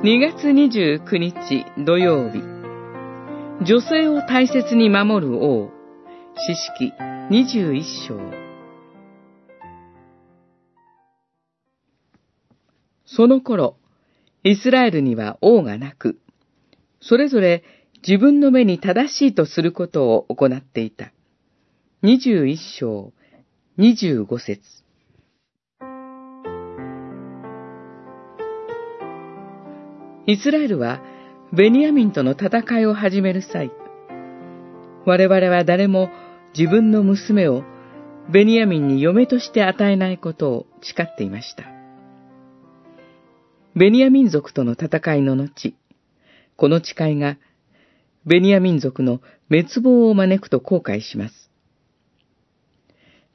2月29日土曜日。女性を大切に守る王。詩式21章。その頃、イスラエルには王がなく、それぞれ自分の目に正しいとすることを行っていた。21章25節。イスラエルはベニヤミンとの戦いを始める際、我々は誰も自分の娘をベニヤミンに嫁として与えないことを誓っていました。ベニヤミン族との戦いの後、この誓いがベニヤミン族の滅亡を招くと後悔します。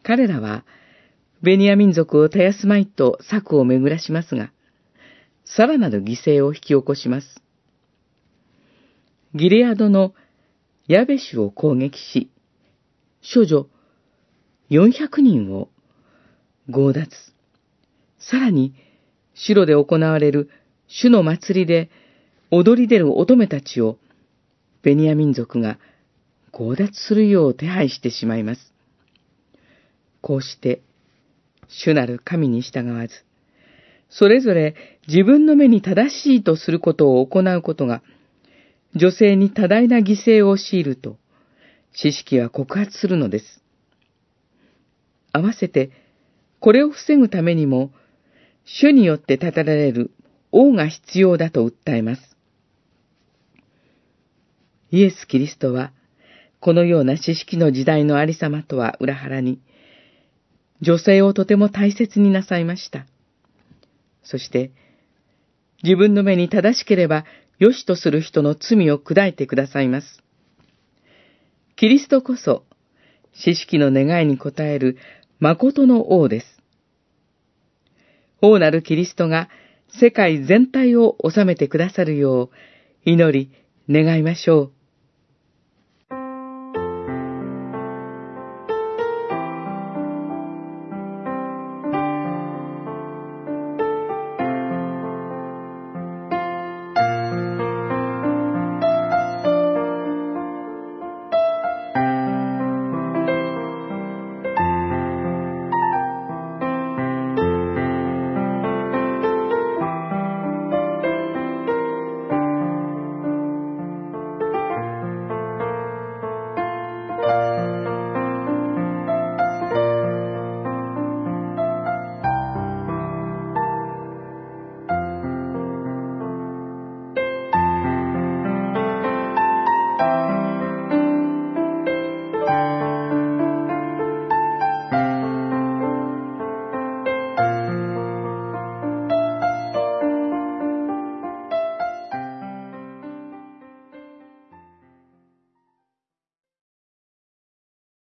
彼らはベニヤミン族を絶やすまいと策を巡らしますが、さらなる犠牲を引き起こします。ギレアドのヤベシュを攻撃し、処女400人を強奪。さらに、城で行われる主の祭りで踊り出る乙女たちをベニヤ民族が強奪するよう手配してしまいます。こうして、主なる神に従わず、それぞれ自分の目に正しいとすることを行うことが、女性に多大な犠牲を強いると、知識は告発するのです。合わせて、これを防ぐためにも、主によって立てられる王が必要だと訴えます。イエス・キリストは、このような知識の時代のありさまとは裏腹に、女性をとても大切になさいました。そして、自分の目に正しければ良しとする人の罪を砕いてくださいます。キリストこそ、知識の願いに応える誠の王です。王なるキリストが世界全体を治めてくださるよう祈り願いましょう。